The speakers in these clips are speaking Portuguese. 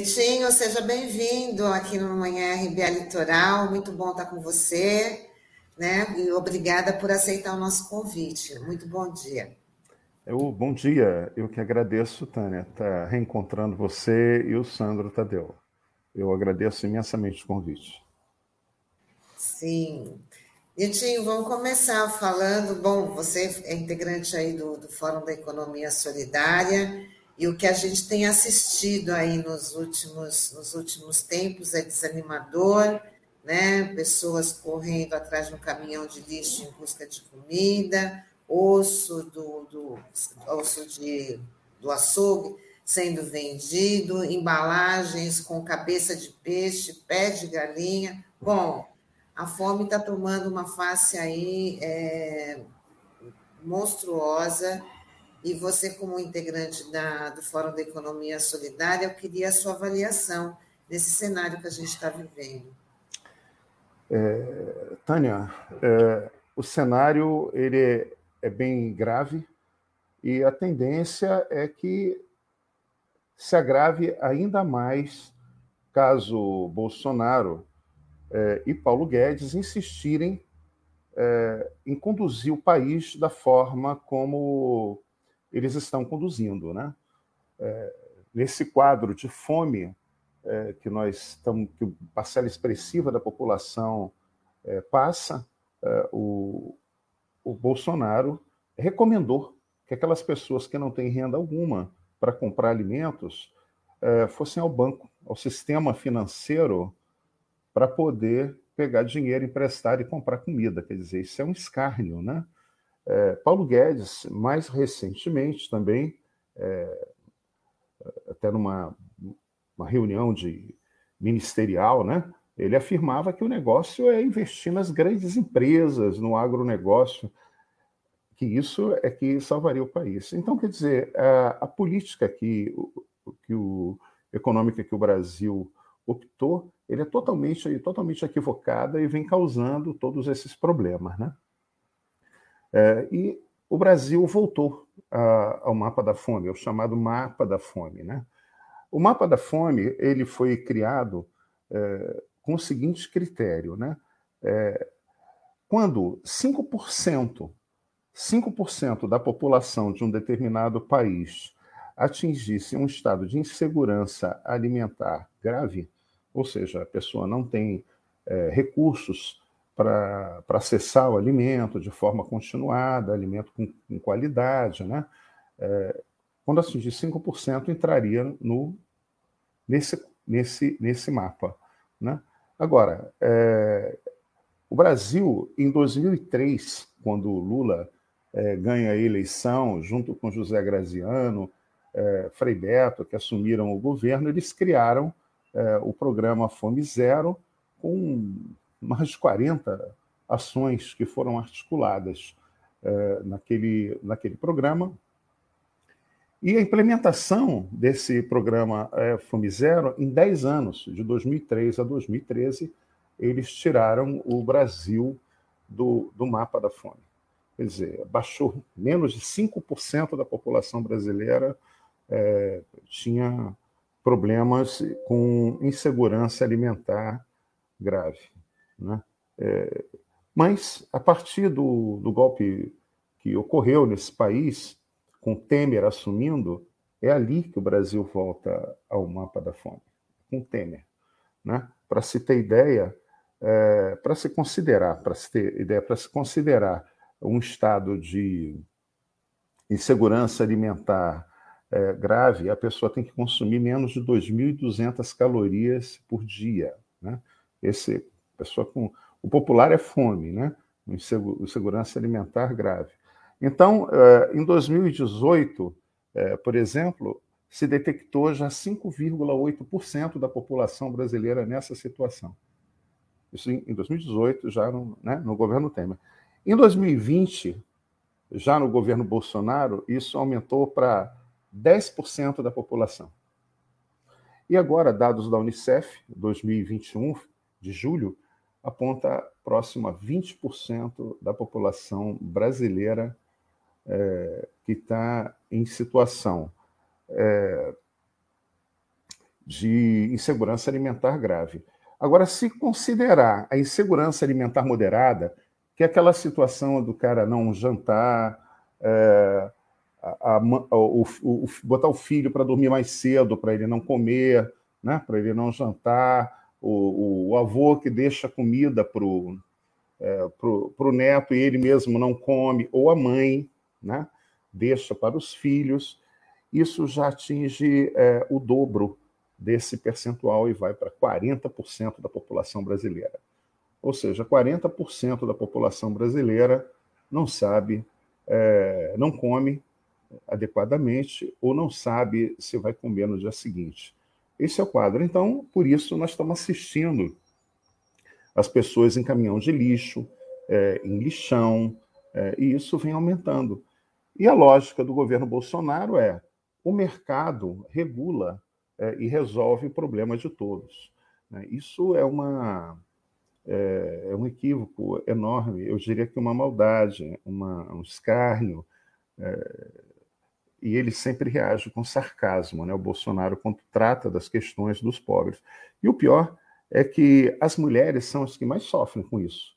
Nitinho, seja bem-vindo aqui no Manhã RBA Litoral. Muito bom estar com você, né? E obrigada por aceitar o nosso convite. Muito bom dia. Eu, bom dia, eu que agradeço, Tânia, estar tá reencontrando você e o Sandro Tadeu. Eu agradeço imensamente o convite. Sim. Nitinho, vamos começar falando. Bom, você é integrante aí do, do Fórum da Economia Solidária e o que a gente tem assistido aí nos últimos, nos últimos tempos é desanimador, né? Pessoas correndo atrás de um caminhão de lixo em busca de comida, osso do, do osso de, do açougue sendo vendido, embalagens com cabeça de peixe, pé de galinha. Bom, a fome está tomando uma face aí é, monstruosa e você, como integrante da, do Fórum da Economia Solidária, eu queria a sua avaliação desse cenário que a gente está vivendo. É, Tânia, é, o cenário ele é, é bem grave e a tendência é que se agrave ainda mais caso Bolsonaro é, e Paulo Guedes insistirem é, em conduzir o país da forma como eles estão conduzindo. Né? É, nesse quadro de fome é, que nós estamos, que parcela expressiva da população é, passa, é, o, o Bolsonaro recomendou que aquelas pessoas que não têm renda alguma para comprar alimentos é, fossem ao banco, ao sistema financeiro, para poder pegar dinheiro, emprestar e comprar comida. Quer dizer, isso é um escárnio, né? É, Paulo Guedes, mais recentemente também, é, até numa uma reunião de ministerial, né, ele afirmava que o negócio é investir nas grandes empresas, no agronegócio, que isso é que salvaria o país. Então, quer dizer, a, a política que, que o, econômica que o Brasil optou, ele é totalmente, totalmente equivocada e vem causando todos esses problemas, né? É, e o Brasil voltou a, ao mapa da fome, ao chamado mapa da fome. Né? O mapa da fome ele foi criado é, com o seguinte critério: né? É, quando 5%, 5% da população de um determinado país atingisse um estado de insegurança alimentar grave, ou seja, a pessoa não tem é, recursos para acessar o alimento de forma continuada, alimento com, com qualidade, né? É, quando atingir 5%, entraria no, nesse, nesse, nesse mapa. Né? Agora, é, o Brasil, em 2003, quando Lula é, ganha a eleição, junto com José Graziano, é, Frei Beto, que assumiram o governo, eles criaram é, o programa Fome Zero, com mais de 40 ações que foram articuladas é, naquele, naquele programa. E a implementação desse programa é, Fome Zero, em 10 anos, de 2003 a 2013, eles tiraram o Brasil do, do mapa da fome. Quer dizer, baixou menos de 5% da população brasileira é, tinha problemas com insegurança alimentar grave. Né? É, mas, a partir do, do golpe que ocorreu nesse país, com Temer assumindo, é ali que o Brasil volta ao mapa da fome, com Temer. Né? Para se ter ideia, é, para se considerar, para se ter ideia, para se considerar um estado de insegurança alimentar é, grave, a pessoa tem que consumir menos de 2.200 calorias por dia. Né? Esse pessoa com. O popular é fome, né? Insegurança alimentar grave. Então, eh, em 2018, eh, por exemplo, se detectou já 5,8% da população brasileira nessa situação. Isso em 2018, já no, né, no governo Temer. Em 2020, já no governo Bolsonaro, isso aumentou para 10% da população. E agora, dados da Unicef, 2021, de julho, aponta próximo a 20% da população brasileira é, que está em situação é, de insegurança alimentar grave. Agora, se considerar a insegurança alimentar moderada, que é aquela situação do cara não jantar, é, a, a, o, o, botar o filho para dormir mais cedo, para ele não comer, né, para ele não jantar, o, o, avô que deixa comida para o é, pro, pro neto e ele mesmo não come, ou a mãe né, deixa para os filhos, isso já atinge é, o dobro desse percentual e vai para 40% da população brasileira. Ou seja, 40% da população brasileira não sabe, é, não come adequadamente ou não sabe se vai comer no dia seguinte. Esse é o quadro. Então, por isso, nós estamos assistindo as pessoas em caminhão de lixo, é, em lixão, é, e isso vem aumentando. E a lógica do governo Bolsonaro é: o mercado regula é, e resolve problemas de todos. Né? Isso é, uma, é, é, um equívoco enorme, eu diria que uma maldade, uma, um escárnio, é, e ele sempre reage com sarcasmo, né? o Bolsonaro, quando trata das questões dos pobres. E o pior é que as mulheres são as que mais sofrem com isso.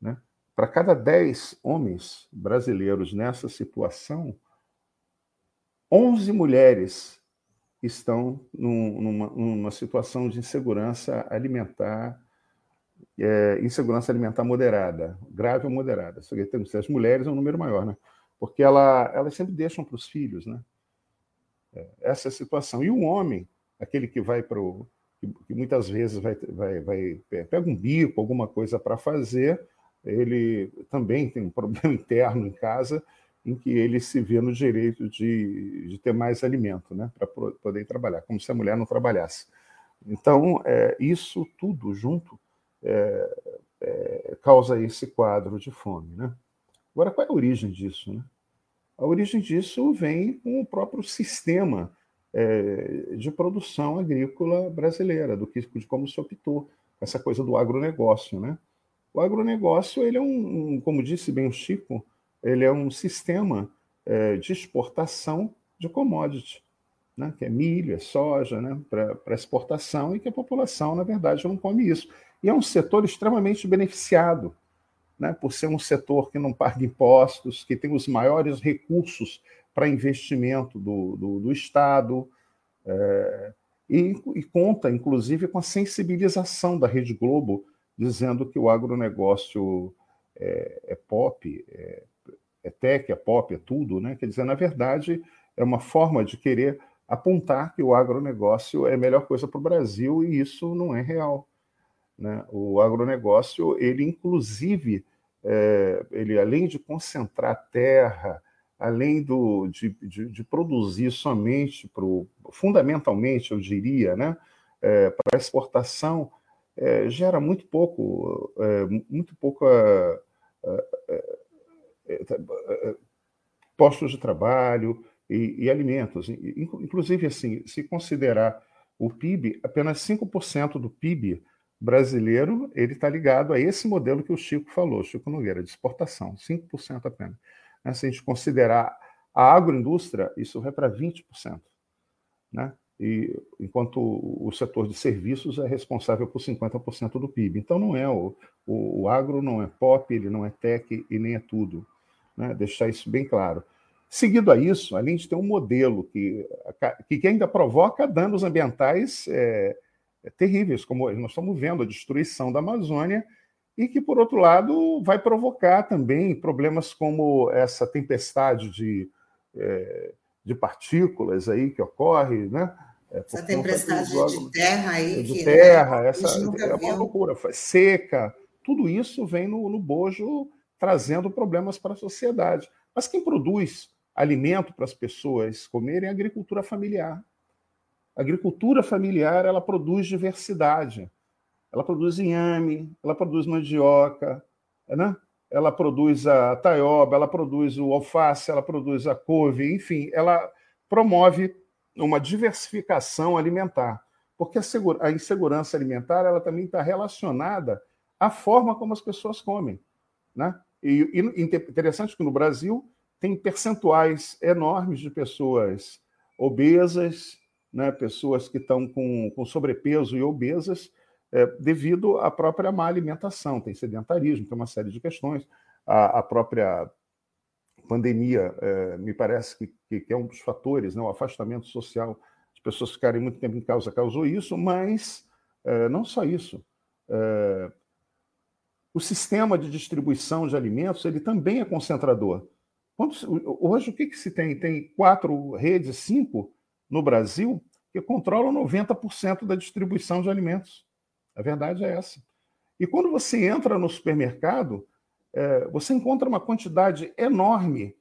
Né? Para cada 10 homens brasileiros nessa situação, 11 mulheres estão num, numa, numa, situação de insegurança alimentar, é, insegurança alimentar moderada, grave ou moderada. As mulheres é um número maior, né? Porque ela, elas sempre deixam para os filhos, né? É, essa é a situação. E o homem, aquele que vai para o. que muitas vezes vai, vai, vai pega um bico, alguma coisa para fazer, ele também tem um problema interno em casa em que ele se vê no direito de, de ter mais alimento, né, para poder trabalhar, como se a mulher não trabalhasse. Então, é, isso tudo junto é, é, causa esse quadro de fome. Né? Agora, qual é a origem disso? Né? A origem disso vem com o próprio sistema é, de produção agrícola brasileira, do que, de como se optou, essa coisa do agronegócio. Né? O agronegócio, ele é um, um como disse bem o Chico, ele é um sistema é, de exportação de commodity, né? que é milho, é soja, né? para exportação, e que a população, na verdade, não come isso. E é um setor extremamente beneficiado, né? por ser um setor que não paga impostos, que tem os maiores recursos para investimento do, do, do Estado, é, e, e, conta, inclusive, com a sensibilização da Rede Globo, dizendo que o agronegócio é, é pop, é, é tech, é pop, é tudo, né? Quer dizer, na verdade, é uma forma de querer apontar que o agronegócio é a melhor coisa para o Brasil e isso não é real. Né? O agronegócio, ele inclusive, é, ele além de concentrar terra, além do, de, de, de produzir somente, pro, fundamentalmente, eu diria, né, é, para exportação, é, gera muito pouco, é, muito pouca é, é, é, é, é, postos de trabalho e, e, alimentos. Inclusive, assim, se considerar o PIB, apenas 5% do PIB brasileiro ele está ligado a esse modelo que o Chico falou, Chico Nogueira, de exportação, 5% apenas. Né, se a gente considerar a agroindústria, isso vai para 20%. Né? E, enquanto o setor de serviços é responsável por 50% do PIB. Então, não é o, o, o agro não é pop, ele não é tech e nem é tudo né? deixar isso bem claro. Seguido a isso, além de ter um modelo que, que ainda provoca danos ambientais é, terríveis, como nós estamos vendo a destruição da Amazônia, e que, por outro lado, vai provocar também problemas como essa tempestade de, é, de partículas aí que ocorre, né? É, essa tempestade de terra aí. De que, terra, né? essa é uma loucura, seca, tudo isso vem no, no bojo trazendo problemas para a sociedade. Mas quem produz alimento para as pessoas comerem é a agricultura familiar. A agricultura familiar ela produz diversidade. Ela produz inhame, ela produz mandioca, né? ela produz a taioba, ela produz o alface, ela produz a couve, enfim, ela promove uma diversificação alimentar. Porque a, insegurança alimentar ela também está relacionada à forma como as pessoas comem. Né? E, e interessante que no Brasil tem percentuais enormes de pessoas obesas, né, pessoas que estão com, com sobrepeso e obesas é, devido à própria má alimentação. Tem sedentarismo, tem uma série de questões. A, a própria pandemia, é, me parece que, que, é um dos fatores, né, o afastamento social, as pessoas ficarem muito tempo em casa causou isso, mas é, não só isso. É, o sistema de distribuição de alimentos ele também é concentrador. hoje, o que, que se tem? Tem quatro redes, cinco no Brasil, que controlam 90% da distribuição de alimentos. A verdade é essa. E quando você entra no supermercado, é, você encontra uma quantidade enorme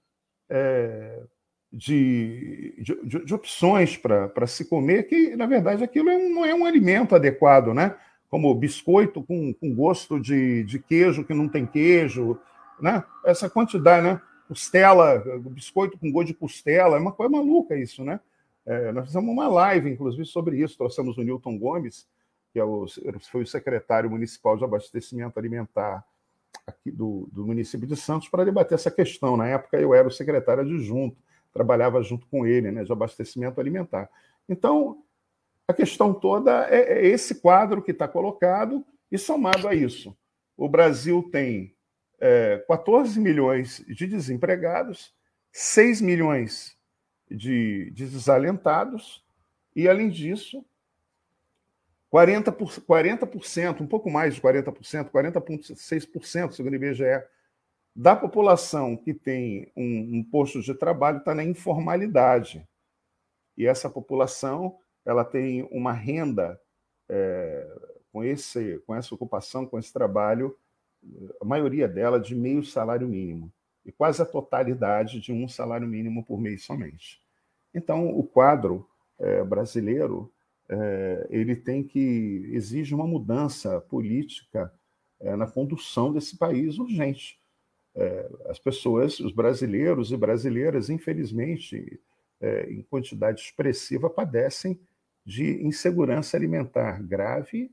é, de, de, de, opções para se comer, que, na verdade, aquilo é um, não é um alimento adequado, né? Como biscoito com, com gosto de, de queijo que não tem queijo, né? Essa quantidade, né? Costela, biscoito com gosto de costela, é uma coisa maluca isso, né? É, nós fizemos uma live, inclusive, sobre isso. Trouxemos o Newton Gomes, que é o, foi o secretário municipal de abastecimento alimentar aqui do, do município de Santos, para debater essa questão. Na época, eu era o secretário adjunto, trabalhava junto com ele, né, de abastecimento alimentar. Então, a questão toda é, é esse quadro que está colocado, e somado a isso, o Brasil tem é, 14 milhões de desempregados, 6 milhões de, de desalentados, e, além disso, 40%, por, 40%, um pouco mais de 40%, 40,6%, segundo o IBGE, da população que tem um, um posto de trabalho está na informalidade. E essa população ela tem uma renda é, com, esse, com essa ocupação, com esse trabalho, a maioria dela de meio salário mínimo, e quase a totalidade de um salário mínimo por mês somente. Então, o quadro é, brasileiro é, ele tem que exige uma mudança política é, na condução desse país urgente. É, as pessoas, os brasileiros e brasileiras, infelizmente, é, em quantidade expressiva, padecem de insegurança alimentar grave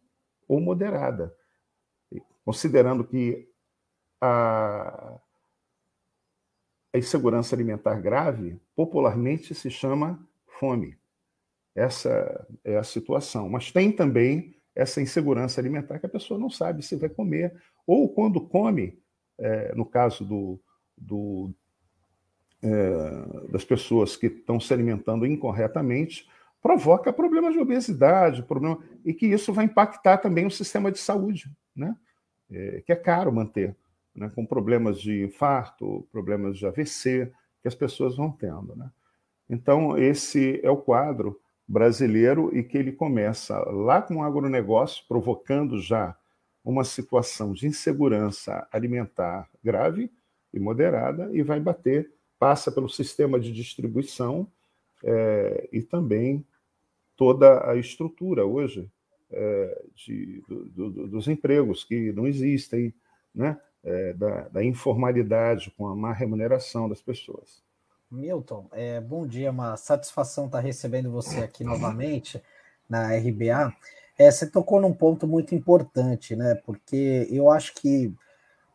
ou moderada, considerando que a, a insegurança alimentar grave popularmente se chama fome. Essa é a situação. Mas tem também essa insegurança alimentar que a pessoa não sabe se vai comer, ou quando come, é, no caso do, do é, das pessoas que estão se alimentando incorretamente, provoca problemas de obesidade, problema, e que isso vai impactar também o sistema de saúde, né? É, que é caro manter, né? com problemas de infarto, problemas de AVC, que as pessoas vão tendo. Né? Então, esse é o quadro brasileiro e que ele começa lá com o agronegócio, provocando já uma situação de insegurança alimentar grave e moderada, e vai bater, passa pelo sistema de distribuição é, e também toda a estrutura hoje é, de, do, do, dos empregos que não existem, né? É, da, da informalidade com a má remuneração das pessoas. Milton, é, bom dia, uma satisfação estar recebendo você aqui novamente na RBA. É, você tocou num ponto muito importante, né? Porque eu acho que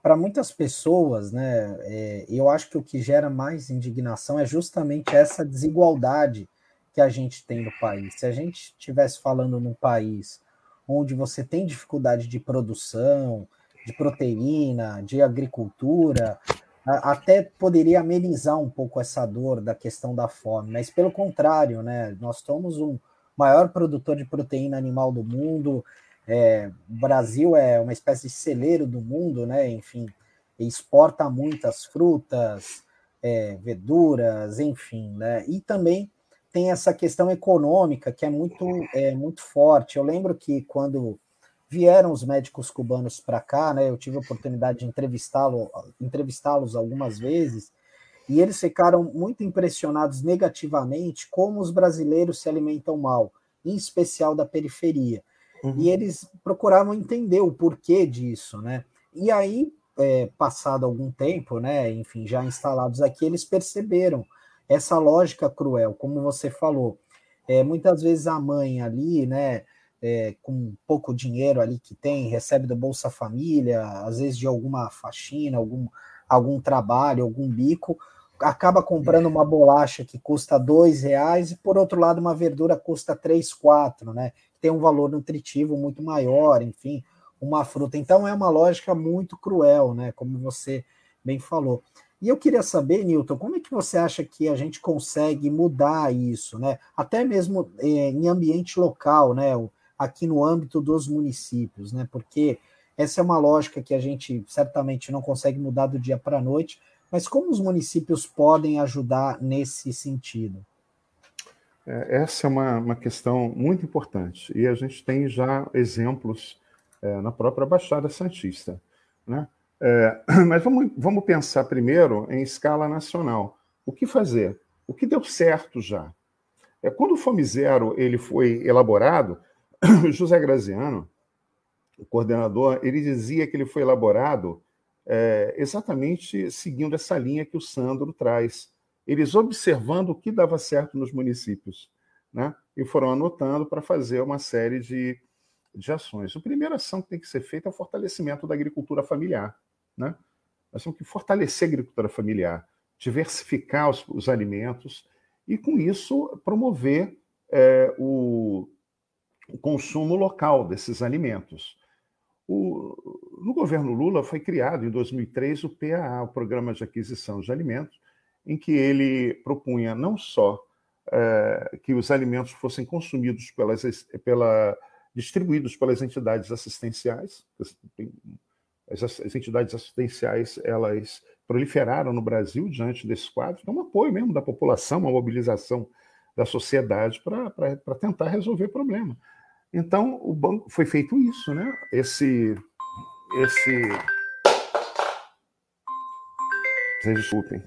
para muitas pessoas, né, é, eu acho que o que gera mais indignação é justamente essa desigualdade que a gente tem no país. Se a gente estivesse falando num país onde você tem dificuldade de produção, de proteína, de agricultura, até poderia amenizar um pouco essa dor da questão da fome, mas pelo contrário, né? Nós somos um maior produtor de proteína animal do mundo. É, o Brasil é uma espécie de celeiro do mundo, né? Enfim, exporta muitas frutas, é, verduras, enfim, né? E também tem essa questão econômica que é muito, é, muito forte. Eu lembro que quando vieram os médicos cubanos para cá, né? Eu tive a oportunidade de entrevistá-los entrevistá-los algumas vezes, e eles ficaram muito impressionados negativamente como os brasileiros se alimentam mal, em especial da periferia. Uhum. E eles procuravam entender o porquê disso, né? E aí, é, passado algum tempo, né? Enfim, já instalados aqui, eles perceberam essa lógica cruel, como você falou. É, muitas vezes a mãe ali, né? É, com pouco dinheiro ali que tem, recebe do Bolsa Família, às vezes de alguma faxina, algum, algum trabalho, algum bico, acaba comprando uma bolacha que custa dois reais e por outro lado uma verdura custa três, quatro, né? Tem um valor nutritivo muito maior, enfim, uma fruta. Então é uma lógica muito cruel, né? Como você bem falou. E eu queria saber, Newton, como é que você acha que a gente consegue mudar isso, né? Até mesmo é, em ambiente local, né? Aqui no âmbito dos municípios, né? Porque essa é uma lógica que a gente certamente não consegue mudar do dia para a noite, mas como os municípios podem ajudar nesse sentido? É, essa é uma, uma questão muito importante e a gente tem já exemplos é, na própria Baixada Santista. Né? É, mas vamos, vamos pensar primeiro em escala nacional. O que fazer? O que deu certo já? É, quando o Fome Zero ele foi elaborado, José Graziano, o coordenador, ele dizia que ele foi elaborado é, exatamente seguindo essa linha que o Sandro traz. Eles observando o que dava certo nos municípios, né? E foram anotando para fazer uma série de, de ações. A primeira ação que tem que ser feita é o fortalecimento da agricultura familiar, né? Nós temos que fortalecer a agricultura familiar, diversificar os, os alimentos e, com isso, promover é, o, o consumo local desses alimentos. O, no governo Lula foi criado em 2003 o PAA, o Programa de Aquisição de Alimentos, em que ele propunha não só é, que os alimentos fossem consumidos pelas, pela, distribuídos pelas entidades assistenciais, as, as entidades assistenciais elas proliferaram no Brasil diante desse quadro, então um apoio mesmo da população, uma mobilização da sociedade para tentar resolver o problema. Então, o banco foi feito isso, né? Esse. Esse. Vocês desculpem.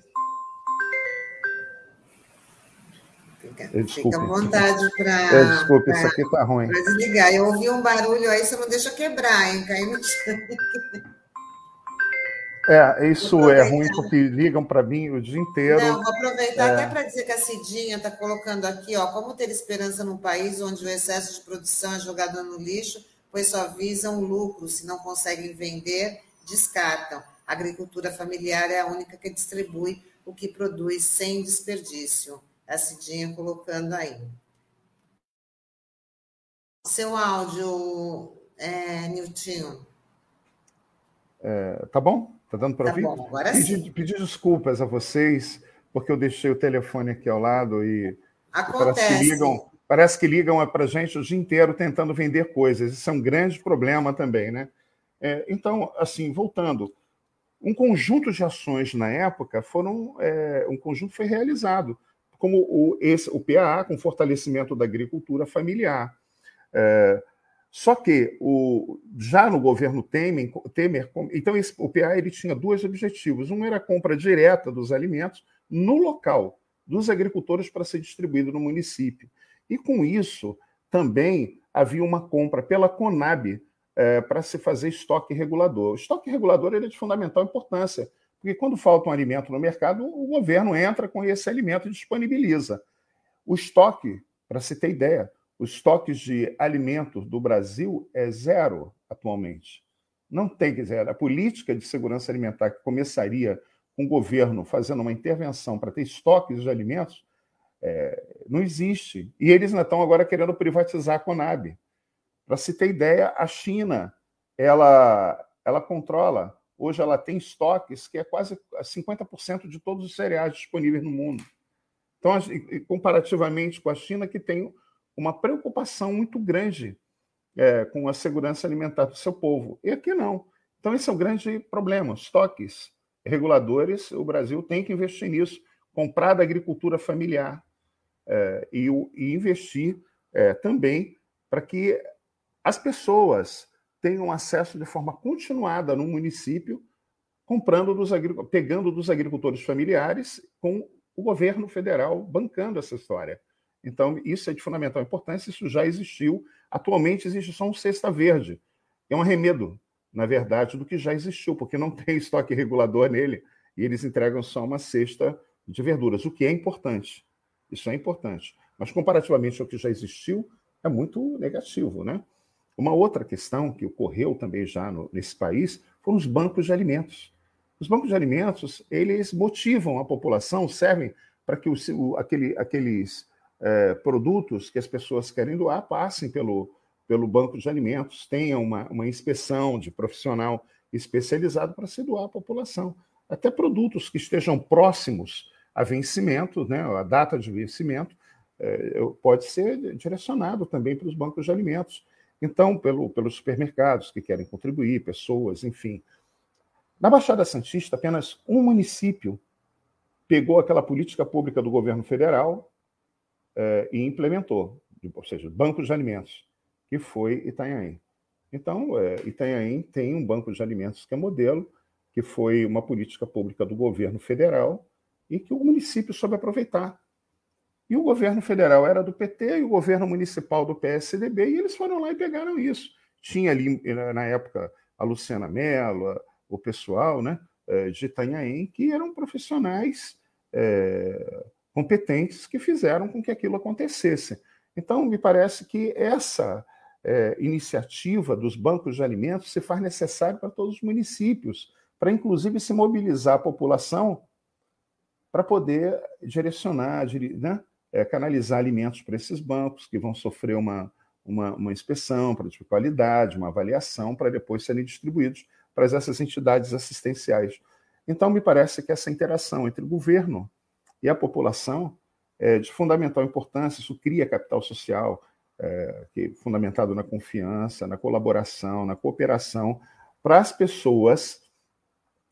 Fica, fica à vontade para. É, desculpe, pra, isso aqui tá ruim. Para desligar. Eu ouvi um barulho aí, você não deixa quebrar, hein? Cair no chão. É, isso é ruim porque ligam para mim o dia inteiro. Não, vou aproveitar é... até para dizer que a Cidinha está colocando aqui, ó, como ter esperança num país onde o excesso de produção é jogado no lixo, pois só visam lucro, se não conseguem vender, descartam. A agricultura familiar é a única que distribui o que produz sem desperdício. A Cidinha colocando aí. Seu áudio, é, Nilton. É, tá bom? Tá dando para tá ouvir? Bom, agora pedir, sim. pedir desculpas a vocês, porque eu deixei o telefone aqui ao lado e Acontece. parece que ligam, parece que ligam para a gente o dia inteiro tentando vender coisas. Isso é um grande problema também, né? É, então, assim, voltando, um conjunto de ações na época foram, é, um conjunto foi realizado, como o, esse, o PAA, com fortalecimento da agricultura familiar. É, só que o, já no governo Temer, Temer então esse, o PA ele tinha dois objetivos. Um era a compra direta dos alimentos no local dos agricultores para ser distribuído no município. E com isso também havia uma compra pela Conab é, para se fazer estoque regulador. O estoque regulador ele é de fundamental importância, porque quando falta um alimento no mercado, o governo entra com esse alimento e disponibiliza. O estoque, para se ter ideia, os estoques de alimentos do Brasil é zero atualmente. Não tem, quer dizer, a política de segurança alimentar que começaria com o governo fazendo uma intervenção para ter estoques de alimentos, é, não existe. E eles ainda estão agora querendo privatizar a Conab. Para se ter ideia, a China ela, ela controla, hoje ela tem estoques que é quase 50% de todos os cereais disponíveis no mundo. Então, comparativamente com a China, que tem uma preocupação muito grande é, com a segurança alimentar do seu povo. E aqui não. Então, esse é o grande problema. Estoques reguladores, o Brasil tem que investir nisso, comprar da agricultura familiar é, e, e, investir é, também para que as pessoas tenham acesso de forma continuada no município, comprando dos pegando dos agricultores familiares, com o governo federal bancando essa história. Então, isso é de fundamental importância, isso já existiu. Atualmente existe só um cesta verde. É um arremedo, na verdade, do que já existiu, porque não tem estoque regulador nele e eles entregam só uma cesta de verduras, o que é importante. Isso é importante. Mas, comparativamente ao que já existiu, é muito negativo. Né? Uma outra questão que ocorreu também já no, nesse país foram os bancos de alimentos. Os bancos de alimentos, eles motivam a população, servem para que o, aquele, aqueles é, produtos que as pessoas querem doar passem pelo, pelo banco de alimentos, tenham uma, uma inspeção de profissional especializado para se doar à população. Até produtos que estejam próximos a vencimento, né, a data de vencimento, é, pode ser direcionado também para os bancos de alimentos. Então, pelo, pelos supermercados que querem contribuir, pessoas, enfim. Na Baixada Santista, apenas um município pegou aquela política pública do governo federal é, e implementou, ou seja, bancos de alimentos, que foi Itanhaém. Então, é, Itanhaém tem um banco de alimentos que é modelo, que foi uma política pública do governo federal e que o município soube aproveitar. E o governo federal era do PT e o governo municipal do PSDB, e eles foram lá e pegaram isso. Tinha ali, na época, a Luciana Mello, o pessoal né, de Itanhaém, que eram profissionais é, competentes que fizeram com que aquilo acontecesse. Então, me parece que essa é, iniciativa dos bancos de alimentos se faz necessário para todos os municípios, para inclusive se mobilizar a população para poder direcionar, né, é, canalizar alimentos para esses bancos que vão sofrer uma, uma, uma inspeção para de qualidade, uma avaliação, para depois serem distribuídos para essas entidades assistenciais. Então, me parece que essa interação entre o governo e a população é de fundamental importância, isso cria capital social, é, que, fundamentado na confiança, na colaboração, na cooperação, para as pessoas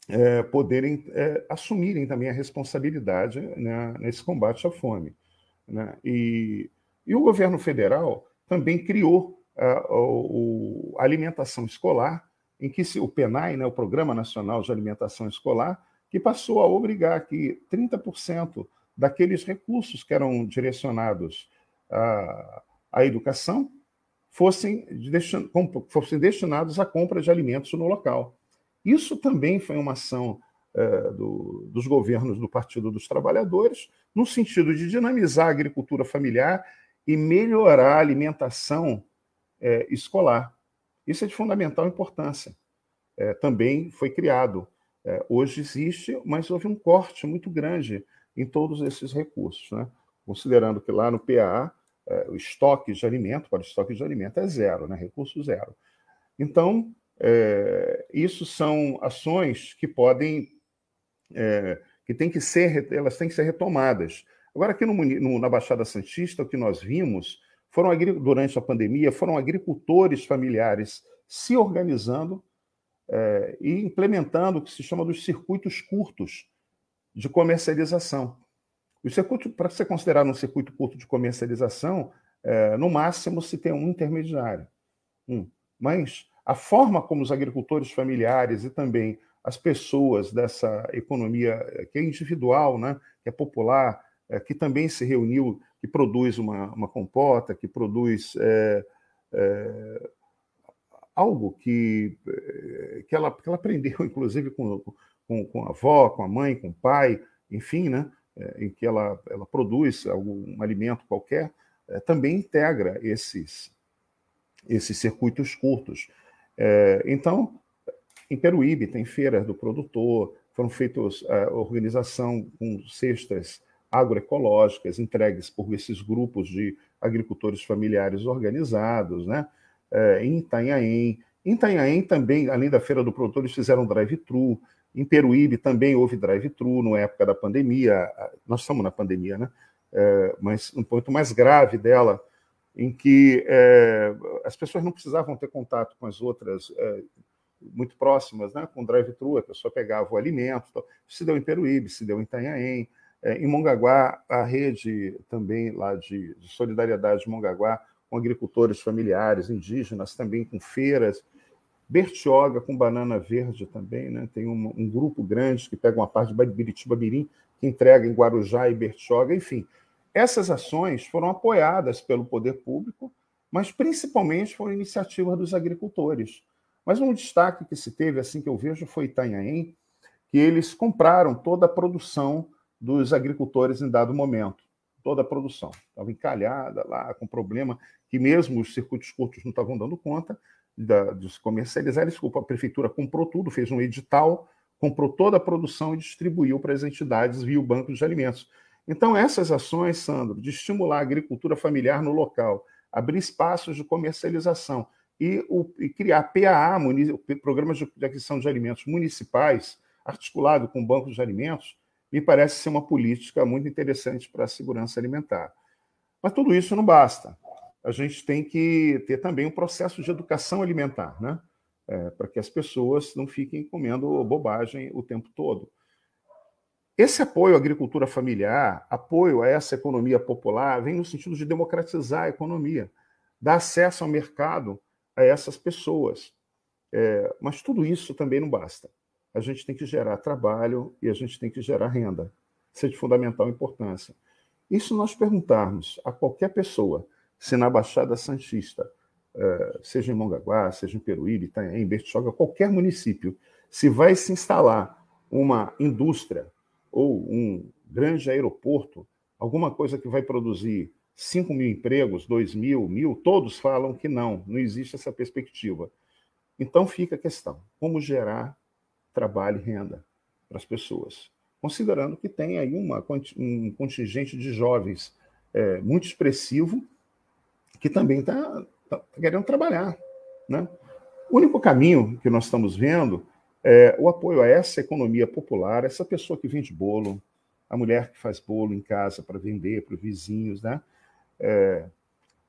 é, poderem é, assumirem também a responsabilidade né, nesse combate à fome. Né? E, e, o governo federal também criou a, a alimentação escolar, em que se, o PENAI, né, o Programa Nacional de Alimentação Escolar, que passou a obrigar que 30% daqueles recursos que eram direcionados à, à educação fossem, destin, fossem destinados à compra de alimentos no local. Isso também foi uma ação é, do, dos governos do Partido dos Trabalhadores, no sentido de dinamizar a agricultura familiar e melhorar a alimentação é, escolar. Isso é de fundamental importância. É, também foi criado. É, hoje existe, mas houve um corte muito grande em todos esses recursos, né? considerando que lá no PA é, o estoque de alimento, para o estoque de alimento é zero, né? recurso zero. Então, é, isso são ações que podem, é, que tem que ser, elas têm que ser retomadas. Agora, aqui no, no, na Baixada Santista, o que nós vimos foram durante a pandemia, foram agricultores familiares se organizando é, e implementando o que se chama dos circuitos curtos de comercialização. O circuito, para ser considerado um circuito curto de comercialização, é, no máximo se tem um intermediário. Um. Mas a forma como os agricultores familiares e também as pessoas dessa economia é, que é individual, né, que é popular, é, que também se reuniu, que produz uma, uma compota, que produz é, é, algo que, é, que, ela, que ela aprendeu, inclusive, com, com, com a avó, com a mãe, com o pai, enfim, né, é, em que ela, ela produz algum alimento qualquer, é, também integra esses, esses circuitos curtos. então, em Peruíbe tem feiras do produtor, foram feitas a organização com cestas agroecológicas entregues por esses grupos de agricultores familiares organizados, né? É, em Itanhaém. Em Itanhaém também, além da Feira do Produtor, eles fizeram drive-thru. Em Peruíbe também houve drive-thru na época da pandemia. Nós estamos na pandemia, né? É, mas um ponto mais grave dela, em que é, as pessoas não precisavam ter contato com as outras é, muito próximas, né? Com drive-thru, a pessoa pegava o alimento. Se deu em Peruíbe, se deu em Itanhaém. É, em Mongaguá, a rede também lá de, de solidariedade de Mongaguá, com agricultores familiares, indígenas, também com feiras. Bertioga com banana verde também, né? Tem um, um grupo grande que pega uma parte de Biritiba Mirim, que entrega em Guarujá e Bertioga, enfim. Essas ações foram apoiadas pelo poder público, mas principalmente foram iniciativas dos agricultores. Mas um destaque que se teve, assim que eu vejo, foi Itanhaém, que eles compraram toda a produção dos agricultores em dado momento. Toda a produção estava encalhada lá, com problema que mesmo os circuitos curtos não estavam dando conta da, de se comercializar. Desculpa, a prefeitura comprou tudo, fez um edital, comprou toda a produção e distribuiu para as entidades via o banco de alimentos. Então, essas ações, Sandro, de estimular a agricultura familiar no local, abrir espaços de comercialização e, o, e criar PAA, programas de aquisição de alimentos municipais, articulado com bancos de alimentos, me parece ser uma política muito interessante para a segurança alimentar. Mas tudo isso não basta. A gente tem que ter também um processo de educação alimentar, né? É, para que as pessoas não fiquem comendo bobagem o tempo todo. Esse apoio à agricultura familiar, apoio a essa economia popular, vem no sentido de democratizar a economia, dar acesso ao mercado a essas pessoas. É, mas tudo isso também não basta. A gente tem que gerar trabalho e a gente tem que gerar renda. Isso é de fundamental importância. E se nós perguntarmos a qualquer pessoa se na Baixada Santista, é, seja em Mongaguá, seja em Peruíbe, em Bertioga, qualquer município, se vai se instalar uma indústria ou um grande aeroporto, alguma coisa que vai produzir 5 mil empregos, 2 mil, mil, todos falam que não, não existe essa perspectiva. Então fica a questão: como gerar trabalho e renda para as pessoas? Considerando que tem aí uma, um contingente de jovens é, muito expressivo que também está tá querendo trabalhar. Né? O único caminho que nós estamos vendo é o apoio a essa economia popular, essa pessoa que vende bolo, a mulher que faz bolo em casa para vender para os vizinhos, né? É,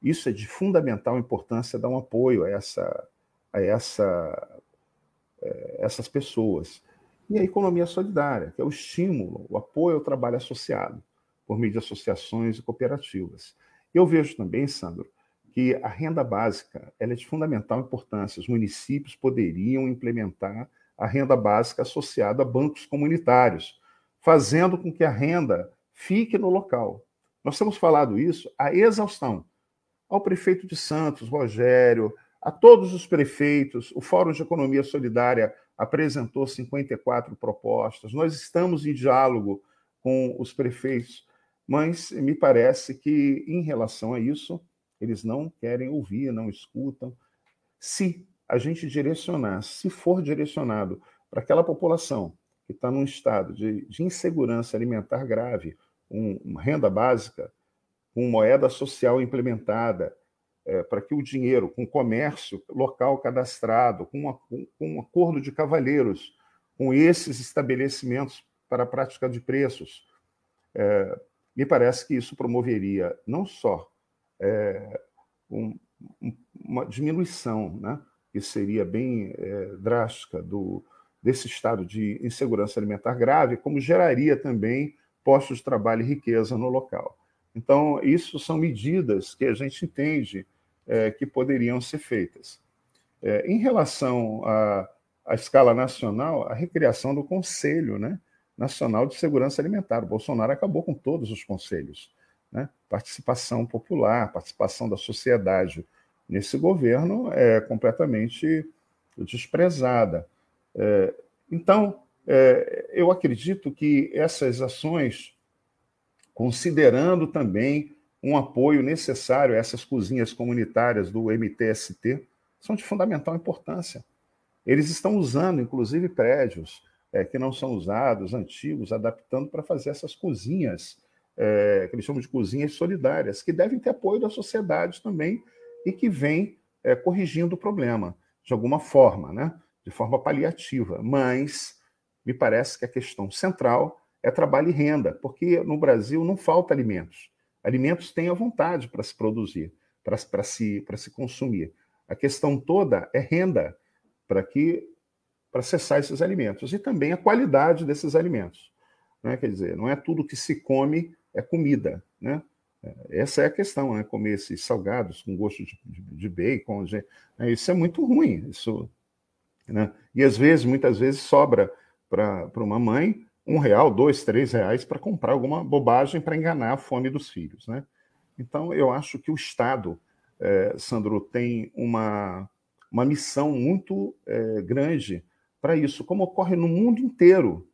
isso é de fundamental importância dar um apoio a, essa, a essa, é, essas pessoas. E a economia solidária, que é o estímulo, o apoio ao trabalho associado, por meio de associações e cooperativas. Eu vejo também, Sandro, que a renda básica ela é de fundamental importância. Os municípios poderiam implementar a renda básica associada a bancos comunitários, fazendo com que a renda fique no local. Nós temos falado isso a exaustão. Ao prefeito de Santos, Rogério, a todos os prefeitos, o Fórum de Economia Solidária apresentou 54 propostas. Nós estamos em diálogo com os prefeitos, mas me parece que, em relação a isso, eles não querem ouvir, não escutam. Se a gente direcionar, se for direcionado para aquela população que está num estado de, de insegurança alimentar grave, um, uma renda básica, com moeda social implementada, é, para que o dinheiro, com comércio local cadastrado, com, uma, com, um acordo de cavalheiros com esses estabelecimentos para a prática de preços, é, me parece que isso promoveria não só é, um, uma diminuição, né, que seria bem é, drástica, do, desse estado de insegurança alimentar grave, como geraria também postos de trabalho e riqueza no local. Então, isso são medidas que a gente entende é, que poderiam ser feitas. É, em relação à, escala nacional, a recriação do Conselho né, Nacional de Segurança Alimentar. O Bolsonaro acabou com todos os conselhos. Né? Participação popular, participação da sociedade nesse governo é completamente desprezada. É, então, é, eu acredito que essas ações, considerando também um apoio necessário a essas cozinhas comunitárias do MTST, são de fundamental importância. Eles estão usando, inclusive, prédios é, que não são usados, antigos, adaptando para fazer essas cozinhas, é, que eles chamam de cozinhas solidárias, que devem ter apoio da sociedade também e que vem é, corrigindo o problema, de alguma forma, né? de forma paliativa. Mas me parece que a questão central é trabalho e renda, porque no Brasil não falta alimentos. Alimentos têm a vontade para se produzir, para, se, para se consumir. A questão toda é renda para que para acessar esses alimentos e também a qualidade desses alimentos. Né? Quer dizer, não é tudo que se come é comida. Né? Essa é a questão, né? comer esses salgados com gosto de, de, de bacon. De, né? Isso é muito ruim. Isso, né? E às vezes, muitas vezes, sobra para uma mãe um real, dois, três reais para comprar alguma bobagem para enganar a fome dos filhos. Né? Então, eu acho que o Estado, é, Sandro, tem uma, uma missão muito é, grande para isso, como ocorre no mundo inteiro.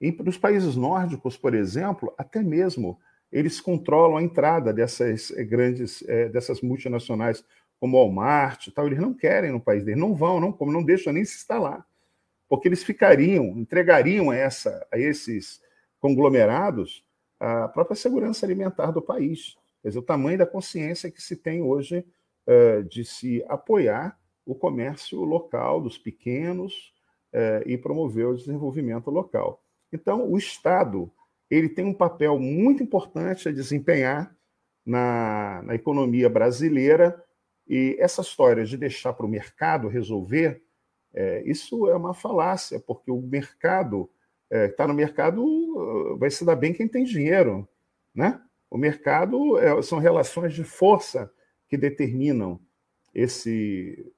Nos países nórdicos, por exemplo, até mesmo eles controlam a entrada dessas é, grandes, é, dessas multinacionais como Walmart e tal. Eles não querem no país deles, não vão, não, como não deixam nem se instalar porque eles ficariam, entregariam essa, a esses conglomerados a própria segurança alimentar do país. Quer dizer, o tamanho da consciência que se tem hoje uh, de se apoiar o comércio local dos pequenos e promover o desenvolvimento local. Então, o Estado ele tem um papel muito importante a desempenhar na, na economia brasileira e essa história de deixar para o mercado resolver, é, isso é uma falácia, porque o mercado está é, no mercado, vai se dar bem quem tem dinheiro, né? O mercado é, são relações de força que determinam esse,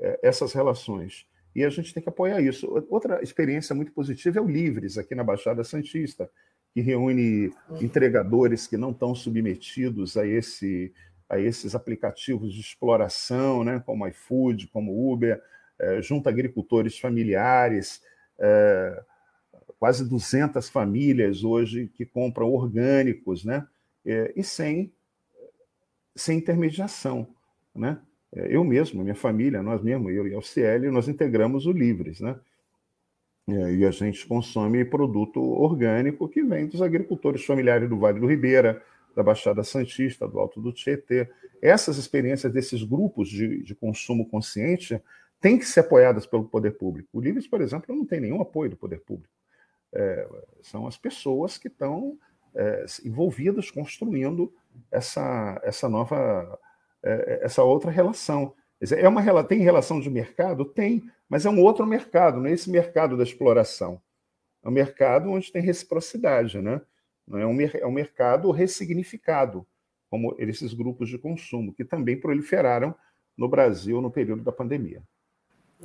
é, essas relações. E a gente tem que apoiar isso. Outra experiência muito positiva é o Livres, aqui na Baixada Santista, que reúne entregadores que não estão submetidos a, esse, a esses aplicativos de exploração, né, como iFood, como Uber, é, junto a agricultores familiares, é, quase 200 famílias hoje que compram orgânicos, né, é, e sem, sem intermediação, né? É, eu mesmo, minha família, nós mesmos, eu e a UCL, nós integramos o Livres, né? É, e a gente consome produto orgânico que vem dos agricultores familiares do Vale do Ribeira, da Baixada Santista, do Alto do Tietê. Essas experiências desses grupos de, de consumo consciente têm que ser apoiadas pelo poder público. O Livres, por exemplo, não tem nenhum apoio do poder público. É, são as pessoas que estão é, envolvidas construindo essa, essa nova, essa outra relação. É uma, tem relação de mercado? Tem, mas é um outro mercado, não é esse mercado da exploração. É um mercado onde tem reciprocidade, né? É um, é um mercado ressignificado, como esses grupos de consumo, que também proliferaram no Brasil no período da pandemia.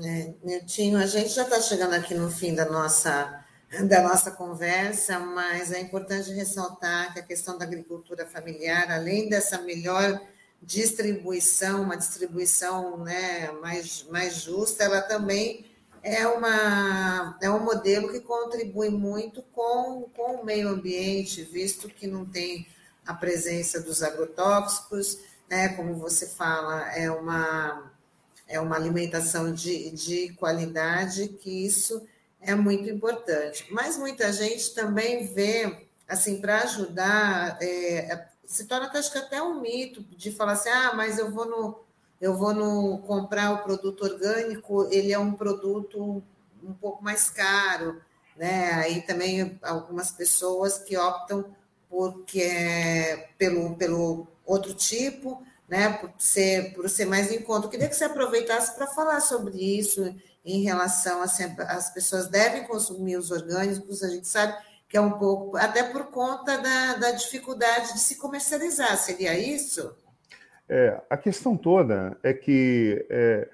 É, Netinho, a gente já está chegando aqui no fim da nossa, da nossa conversa, mas é importante ressaltar que a questão da agricultura familiar, além dessa melhor distribuição, uma distribuição né, mais, mais justa, ela também é, uma, é um modelo que contribui muito com, com o meio ambiente, visto que não tem a presença dos agrotóxicos, né, como você fala, é uma, é uma alimentação de, de qualidade, que isso é muito importante. Mas muita gente também vê, assim, para ajudar, é, se torna acho que até um mito de falar assim, ah, mas eu vou no eu vou no comprar o produto orgânico, ele é um produto um pouco mais caro, né? Aí também algumas pessoas que optam porque é pelo, pelo outro tipo, né? Por ser, por ser mais em conta. Eu queria que você aproveitasse para falar sobre isso em relação a assim, as pessoas devem consumir os orgânicos, a gente sabe que é um pouco, até por conta da, da dificuldade de se comercializar, seria isso? É, a questão toda é que é,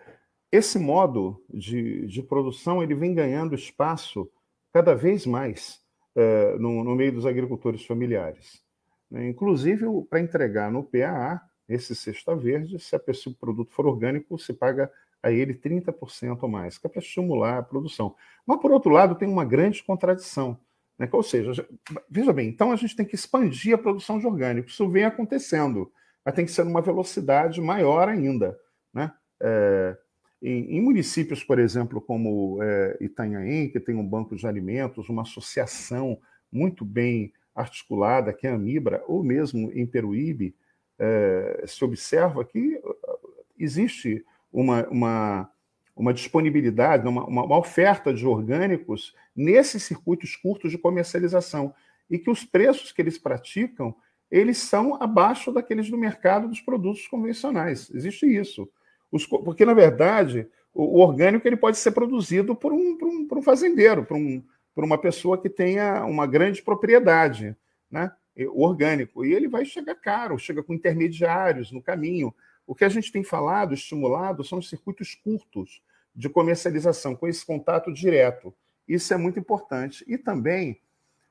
esse modo de, de produção ele vem ganhando espaço cada vez mais é, no, no, meio dos agricultores familiares. Né? Inclusive, para entregar no PAA, esse cesta verde, se, a se o produto for orgânico, se paga a ele 30% ou mais, que é para estimular a produção. Mas, por outro lado, tem uma grande contradição né? Ou seja, veja bem, então a gente tem que expandir a produção de orgânicos. Isso vem acontecendo, mas tem que ser numa velocidade maior ainda. Né? É, em, em, municípios, por exemplo, como é, Itanhaém, que tem um banco de alimentos, uma associação muito bem articulada, que é a Mibra, ou mesmo em Peruíbe, é, se observa que existe uma, uma uma disponibilidade, uma, uma, oferta de orgânicos nesses circuitos curtos de comercialização e que os preços que eles praticam eles são abaixo daqueles do mercado dos produtos convencionais. Existe isso. Os, porque, na verdade, o, o, orgânico ele pode ser produzido por um, por um, por um fazendeiro, por, um, por uma pessoa que tenha uma grande propriedade, né? orgânico. E ele vai chegar caro, chega com intermediários no caminho. O que a gente tem falado, estimulado, são os circuitos curtos de comercialização, com esse contato direto. Isso é muito importante. E também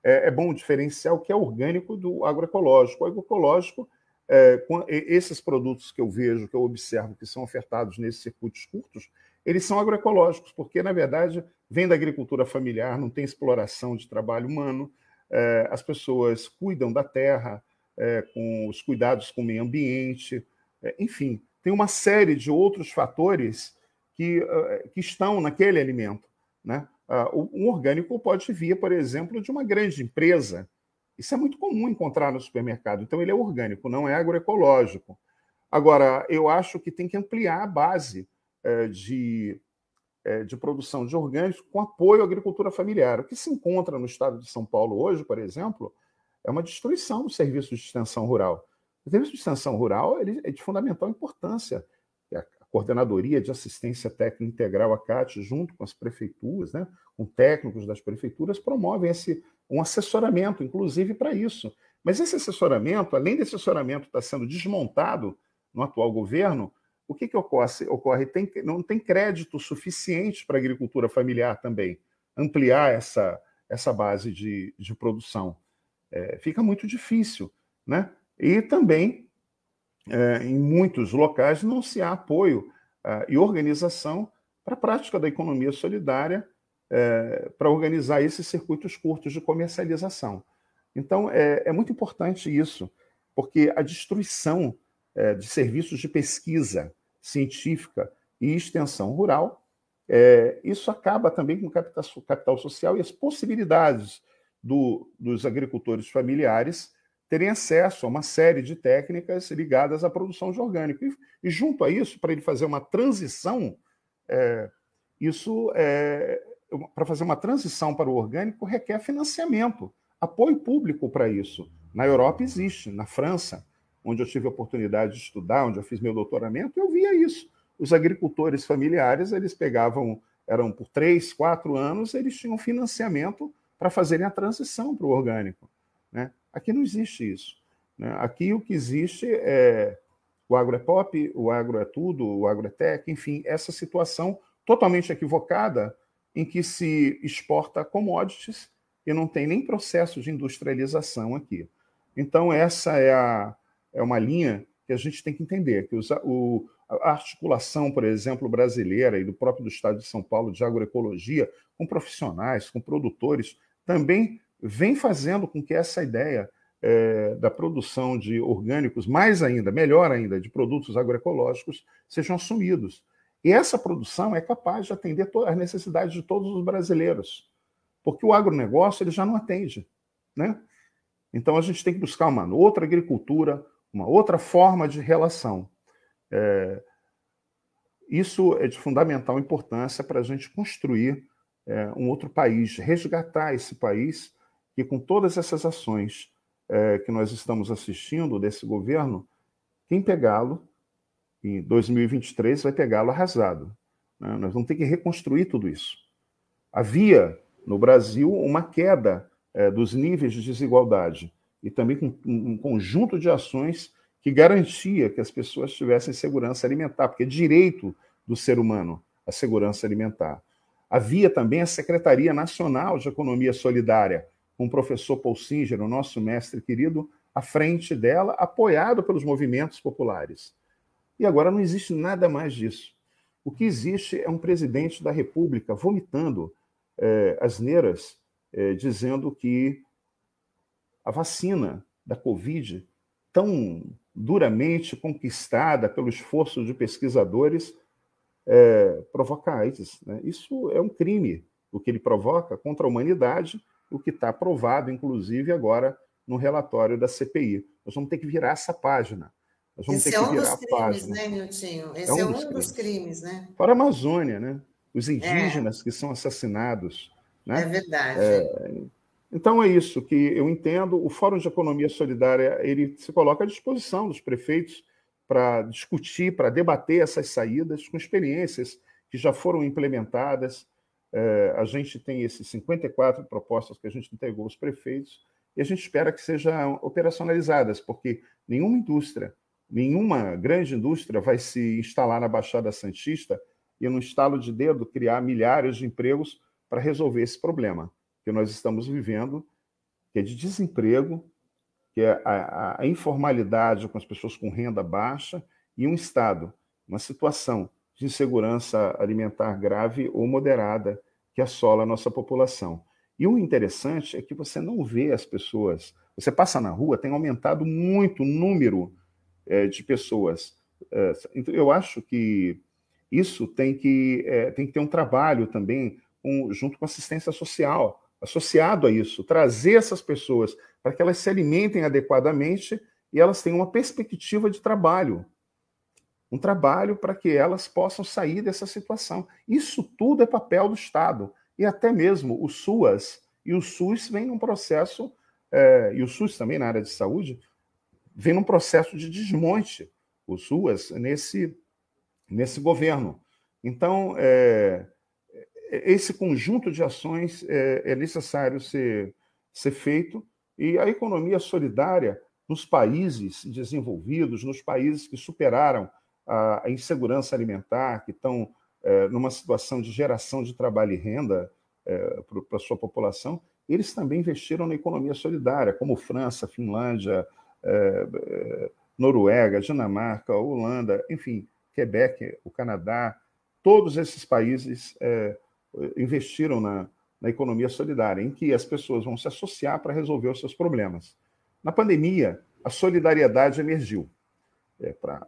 é, é bom diferenciar o que é orgânico do agroecológico. O agroecológico, é, esses produtos que eu vejo, que eu observo que são ofertados nesses circuitos curtos, eles são agroecológicos, porque, na verdade, vem da agricultura familiar, não tem exploração de trabalho humano, é, as pessoas cuidam da terra, é, com os cuidados com o meio ambiente, enfim, tem uma série de outros fatores que, eh, que estão naquele alimento. Né? Uh, um orgânico pode vir, por exemplo, de uma grande empresa. Isso é muito comum encontrar no supermercado. Então, ele é orgânico, não é agroecológico. Agora, eu acho que tem que ampliar a base uh, de, uh, de produção de orgânicos com apoio à agricultura familiar. O que se encontra no estado de São Paulo hoje, por exemplo, é uma destruição dos serviços de extensão rural. O serviço de extensão rural ele é de fundamental importância Coordenadoria de Assistência Técnica Integral, a CAT, junto com as prefeituras, né, com técnicos das prefeituras, promovem esse, um assessoramento, inclusive, para isso. Mas esse assessoramento, além desse assessoramento estar sendo desmontado no atual governo, o que, que ocorre? ocorre? Tem, não tem crédito suficiente para a agricultura familiar também, ampliar essa, essa base de, de produção. É, fica muito difícil. Né? E também é, em muitos locais não se há apoio uh, e organização para a prática da economia solidária, é, para organizar esses circuitos curtos de comercialização. Então, é, é muito importante isso, porque a destruição é, de serviços de pesquisa científica e extensão rural, isso acaba também com o capital, capital social e as possibilidades do, dos agricultores familiares terem acesso a uma série de técnicas ligadas à produção de orgânico. E, e junto a isso, para ele fazer uma transição, é, isso é, para fazer uma transição para o orgânico requer financiamento, apoio público para isso. Na Europa existe, na França, onde eu tive a oportunidade de estudar, onde eu fiz meu doutoramento, eu via isso. Os agricultores familiares, eles pegavam, eram por três, quatro anos, eles tinham financiamento para fazerem a transição para o orgânico. Né? Aqui não existe isso. Né? Aqui o que existe é o agro é pop, o agro é tudo, o agro é tech, enfim, essa situação totalmente equivocada em que se exporta commodities e não tem nem processo de industrialização aqui. Então, essa é, a, é uma linha que a gente tem que entender, que os, o, a articulação, por exemplo, brasileira e do próprio do Estado de São Paulo de agroecologia, com profissionais, com produtores, também vem fazendo com que essa ideia é, da produção de orgânicos, mais ainda, melhor ainda, de produtos agroecológicos, sejam assumidos. E essa produção é capaz de atender às necessidades de todos os brasileiros, porque o agronegócio ele já não atende. Né? Então a gente tem que buscar uma outra agricultura, uma outra forma de relação. É, isso é de fundamental importância para a gente construir é, um outro país, resgatar esse país que com todas essas ações é, que nós estamos assistindo desse governo, quem pegá-lo em 2023 vai pegá-lo arrasado. Né? Nós vamos ter que reconstruir tudo isso. Havia no Brasil uma queda é, dos níveis de desigualdade e também com um conjunto de ações que garantia que as pessoas tivessem segurança alimentar, porque é direito do ser humano a segurança alimentar. Havia também a Secretaria Nacional de Economia Solidária, com o professor Paul Singer, o nosso mestre querido, à frente dela, apoiado pelos movimentos populares. E agora não existe nada mais disso. O que existe é um presidente da República vomitando é, asneiras, é, dizendo que a vacina da Covid, tão duramente conquistada pelo esforço de pesquisadores, é, provoca AIDS. Né? Isso é um crime, o que ele provoca contra a humanidade o que está aprovado, inclusive, agora no relatório da CPI. Nós vamos ter que virar essa página. Nós vamos Esse ter é que um virar dos crimes, página. né, Niltinho? Esse é um, é um dos, crimes. crimes. né? Fora a Amazônia, né? Os indígenas é. que são assassinados. Né? É verdade. É, então é isso que eu entendo. O Fórum de Economia Solidária ele se coloca à disposição dos prefeitos para discutir, para debater essas saídas com experiências que já foram implementadas é, a gente tem esses 54 propostas que a gente entregou aos prefeitos e a gente espera que sejam operacionalizadas, porque nenhuma indústria, nenhuma grande indústria vai se instalar na Baixada Santista e, no estalo de dedo, criar milhares de empregos para resolver esse problema que nós estamos vivendo, que é de desemprego, que é a, a informalidade com as pessoas com renda baixa e um Estado, uma situação de insegurança alimentar grave ou moderada que assola a nossa população. E o interessante é que você não vê as pessoas. Você passa na rua, tem aumentado muito o número é, de pessoas. É, então, eu acho que isso tem que, é, tem que ter um trabalho também um, junto com assistência social, associado a isso, trazer essas pessoas para que elas se alimentem adequadamente e elas tenham uma perspectiva de trabalho. Um trabalho para que elas possam sair dessa situação. Isso tudo é papel do Estado. E até mesmo o SUAS e o SUS vem num processo, é, e o SUS também na área de saúde, vem num processo de desmonte, o SUAS, nesse, nesse governo. Então, é, esse conjunto de ações é, é necessário ser, ser feito e a economia solidária nos países desenvolvidos, nos países que superaram a, insegurança alimentar, que estão é, numa situação de geração de trabalho e renda é, para a sua população, eles também investiram na economia solidária, como França, Finlândia, é, é Noruega, Dinamarca, Holanda, enfim, Quebec, o Canadá, todos esses países é, investiram na, na economia solidária, em que as pessoas vão se associar para resolver os seus problemas. Na pandemia, a solidariedade emergiu é, para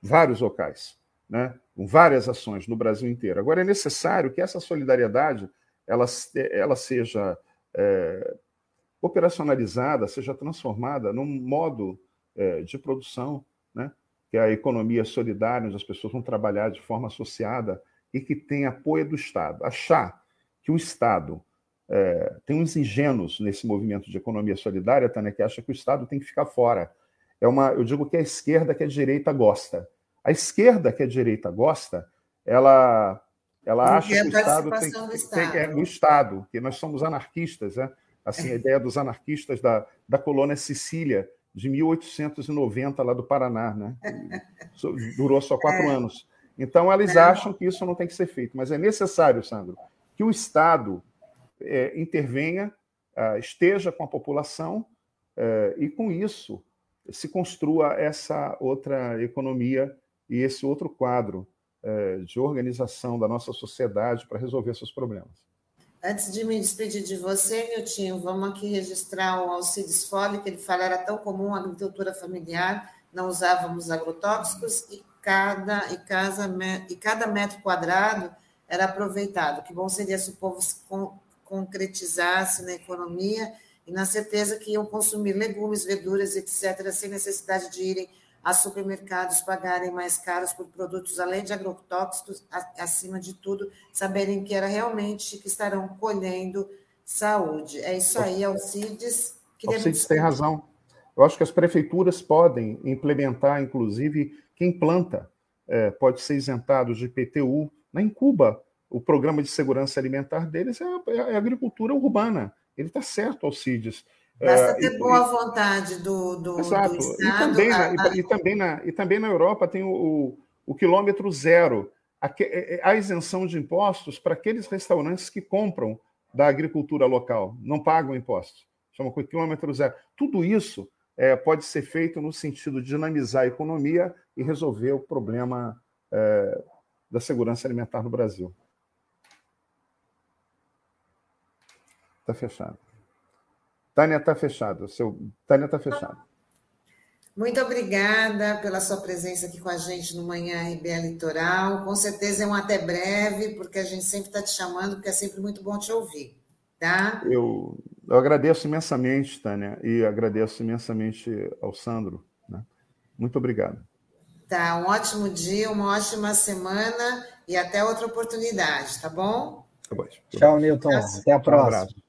vários locais, né, com várias ações no Brasil inteiro. Agora, é necessário que essa solidariedade ela, ela seja é, operacionalizada, seja transformada num modo é, de produção, né, que é a economia solidária, onde as pessoas vão trabalhar de forma associada e que tem apoio do Estado. Achar que o Estado é, tem uns ingênuos nesse movimento de economia solidária, Tânia, que acha que o Estado tem que ficar fora. É uma, eu digo que é a esquerda que a direita gosta. A esquerda que a direita gosta, ela, ela acha que o Estado tem, do Estado. Tem, é, do Estado, que nós somos anarquistas, né? assim, a ideia dos anarquistas da, da colônia Sicília, de 1890, lá do Paraná, né? Durou só quatro é. anos. Então, eles acham que isso não tem que ser feito, mas é necessário, Sandro, que o Estado é, intervenha, é, esteja com a população é, e, com isso, se construa essa outra economia e esse outro quadro é, de organização da nossa sociedade para resolver seus problemas. Antes de me despedir de você, Miltinho, vamos aqui registrar o Alcides Fole, que ele fala era tão comum a agricultura familiar, não usávamos agrotóxicos e cada, e, casa, e cada metro quadrado era aproveitado. Que bom seria se o povo se concretizasse na economia e na certeza que iam consumir legumes, verduras, etc., sem necessidade de irem a supermercados pagarem mais caros por produtos além de agrotóxicos, acima de tudo, saberem que era realmente que estarão colhendo saúde. É isso aí, Alcides. Alcides tem razão. Eu acho que as prefeituras podem implementar, inclusive, quem planta é, pode ser isentado de IPTU. Na Incuba, o programa de segurança alimentar deles é a, é a agricultura urbana. Ele está certo, Alcides. Basta ter é, boa e, vontade do, do, exato. do Estado. E também, a, na, e, e, também na, e também na Europa tem o, o, o quilômetro zero, a, é, é, a isenção de impostos para aqueles restaurantes que compram da agricultura local, não pagam impostos. Chama quilômetro zero. Tudo isso é, pode ser feito no sentido de dinamizar a economia e resolver o problema é, da segurança alimentar no Brasil. Está fechado. Tânia está fechado. Seu... Tânia está fechado. Muito obrigada pela sua presença aqui com a gente no Manhã RBA Litoral. Com certeza é um até breve, porque a gente sempre está te chamando, porque é sempre muito bom te ouvir. Tá? Eu, eu agradeço imensamente, Tânia, e agradeço imensamente ao Sandro. Né? Muito obrigado. Tá, um ótimo dia, uma ótima semana e até outra oportunidade, tá bom? Tá bom. Tchau, Newton. Até a próxima. Um